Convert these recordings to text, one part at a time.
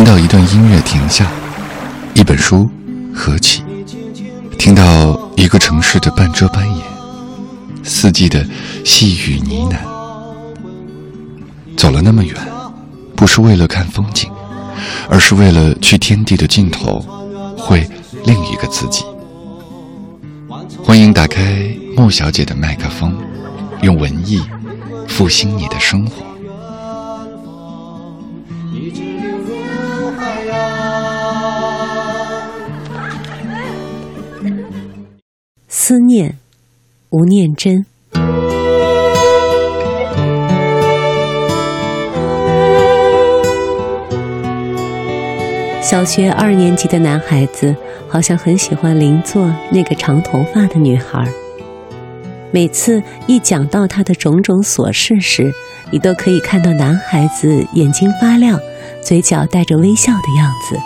听到一段音乐停下，一本书合起，听到一个城市的半遮半掩，四季的细雨呢喃。走了那么远，不是为了看风景，而是为了去天地的尽头，会另一个自己。欢迎打开莫小姐的麦克风，用文艺复兴你的生活。思念，吴念真。小学二年级的男孩子好像很喜欢邻座那个长头发的女孩。每次一讲到他的种种琐事时，你都可以看到男孩子眼睛发亮，嘴角带着微笑的样子。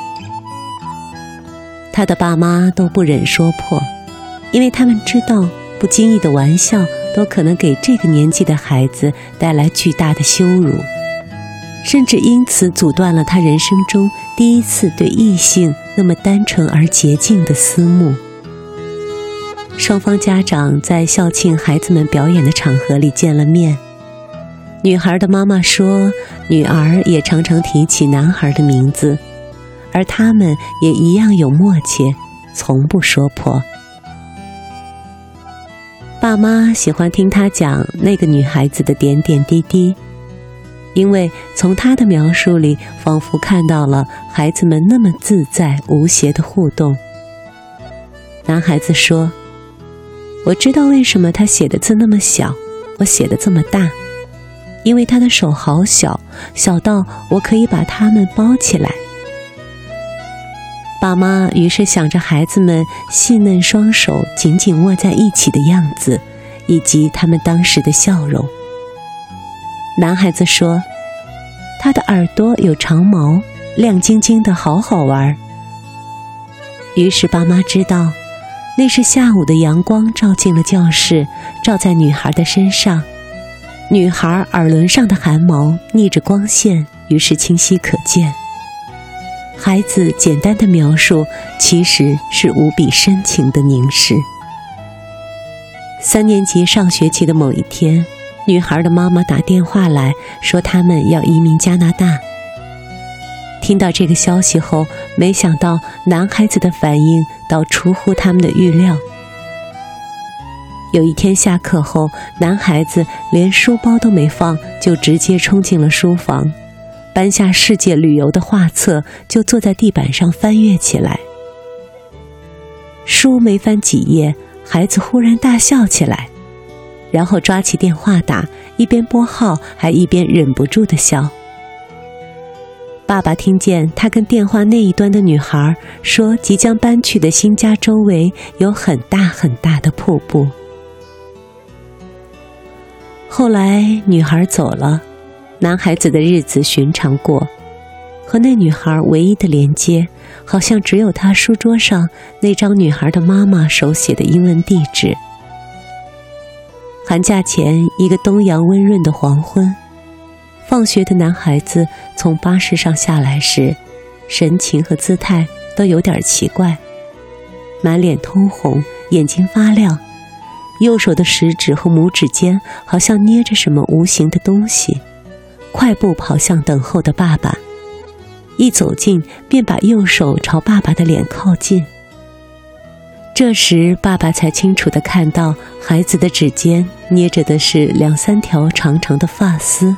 他的爸妈都不忍说破。因为他们知道，不经意的玩笑都可能给这个年纪的孩子带来巨大的羞辱，甚至因此阻断了他人生中第一次对异性那么单纯而洁净的思慕。双方家长在校庆孩子们表演的场合里见了面，女孩的妈妈说，女儿也常常提起男孩的名字，而他们也一样有默契，从不说破。爸妈喜欢听他讲那个女孩子的点点滴滴，因为从他的描述里，仿佛看到了孩子们那么自在无邪的互动。男孩子说：“我知道为什么他写的字那么小，我写的这么大，因为他的手好小，小到我可以把它们包起来。”爸妈于是想着孩子们细嫩双手紧紧握在一起的样子，以及他们当时的笑容。男孩子说：“他的耳朵有长毛，亮晶晶的，好好玩。”于是爸妈知道，那是下午的阳光照进了教室，照在女孩的身上，女孩耳轮上的汗毛逆着光线，于是清晰可见。孩子简单的描述，其实是无比深情的凝视。三年级上学期的某一天，女孩的妈妈打电话来说，他们要移民加拿大。听到这个消息后，没想到男孩子的反应倒出乎他们的预料。有一天下课后，男孩子连书包都没放，就直接冲进了书房。搬下世界旅游的画册，就坐在地板上翻阅起来。书没翻几页，孩子忽然大笑起来，然后抓起电话打，一边拨号还一边忍不住的笑。爸爸听见他跟电话那一端的女孩说，即将搬去的新家周围有很大很大的瀑布。后来女孩走了。男孩子的日子寻常过，和那女孩唯一的连接，好像只有他书桌上那张女孩的妈妈手写的英文地址。寒假前一个东阳温润的黄昏，放学的男孩子从巴士上下来时，神情和姿态都有点奇怪，满脸通红，眼睛发亮，右手的食指和拇指间好像捏着什么无形的东西。快步跑向等候的爸爸，一走近便把右手朝爸爸的脸靠近。这时，爸爸才清楚的看到孩子的指尖捏着的是两三条长长的发丝。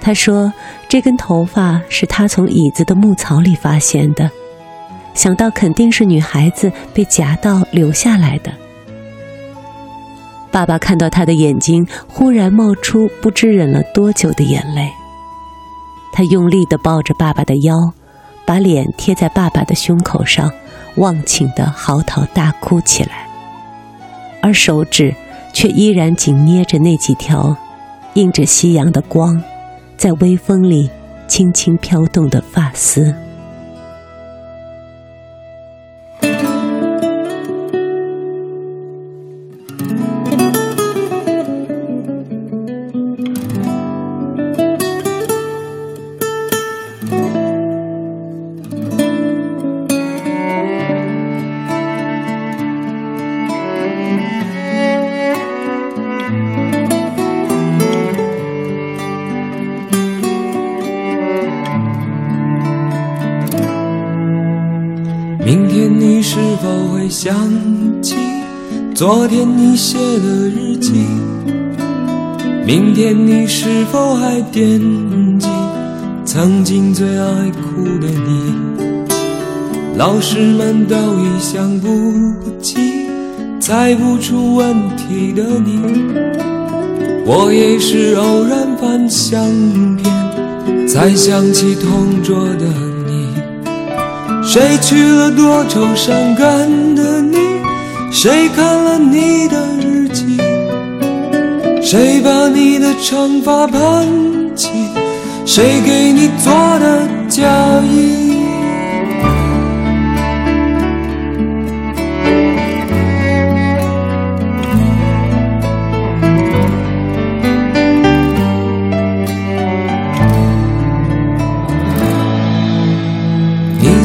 他说：“这根头发是他从椅子的木槽里发现的，想到肯定是女孩子被夹到留下来的。”爸爸看到他的眼睛，忽然冒出不知忍了多久的眼泪。他用力地抱着爸爸的腰，把脸贴在爸爸的胸口上，忘情地嚎啕大哭起来，而手指却依然紧捏着那几条映着夕阳的光，在微风里轻轻飘动的发丝。我会想起昨天你写的日记？明天你是否还惦记曾经最爱哭的你？老师们都已想不起猜不出问题的你，我也是偶然翻相片才想起同桌的。谁娶了多愁善感的你？谁看了你的日记？谁把你的长发盘起？谁给你做的嫁衣？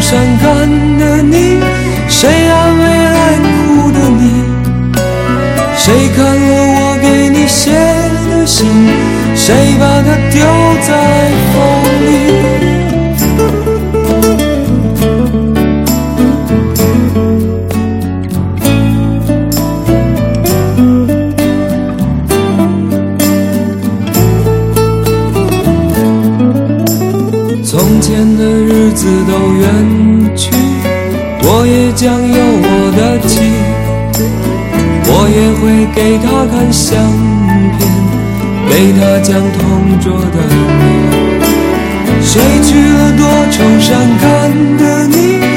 伤感的你？谁安慰爱哭的你？谁看了我给你写的信？谁把它丢我也将有我的妻，我也会给她看相片，给她讲同桌的你。谁娶了多愁善感的你？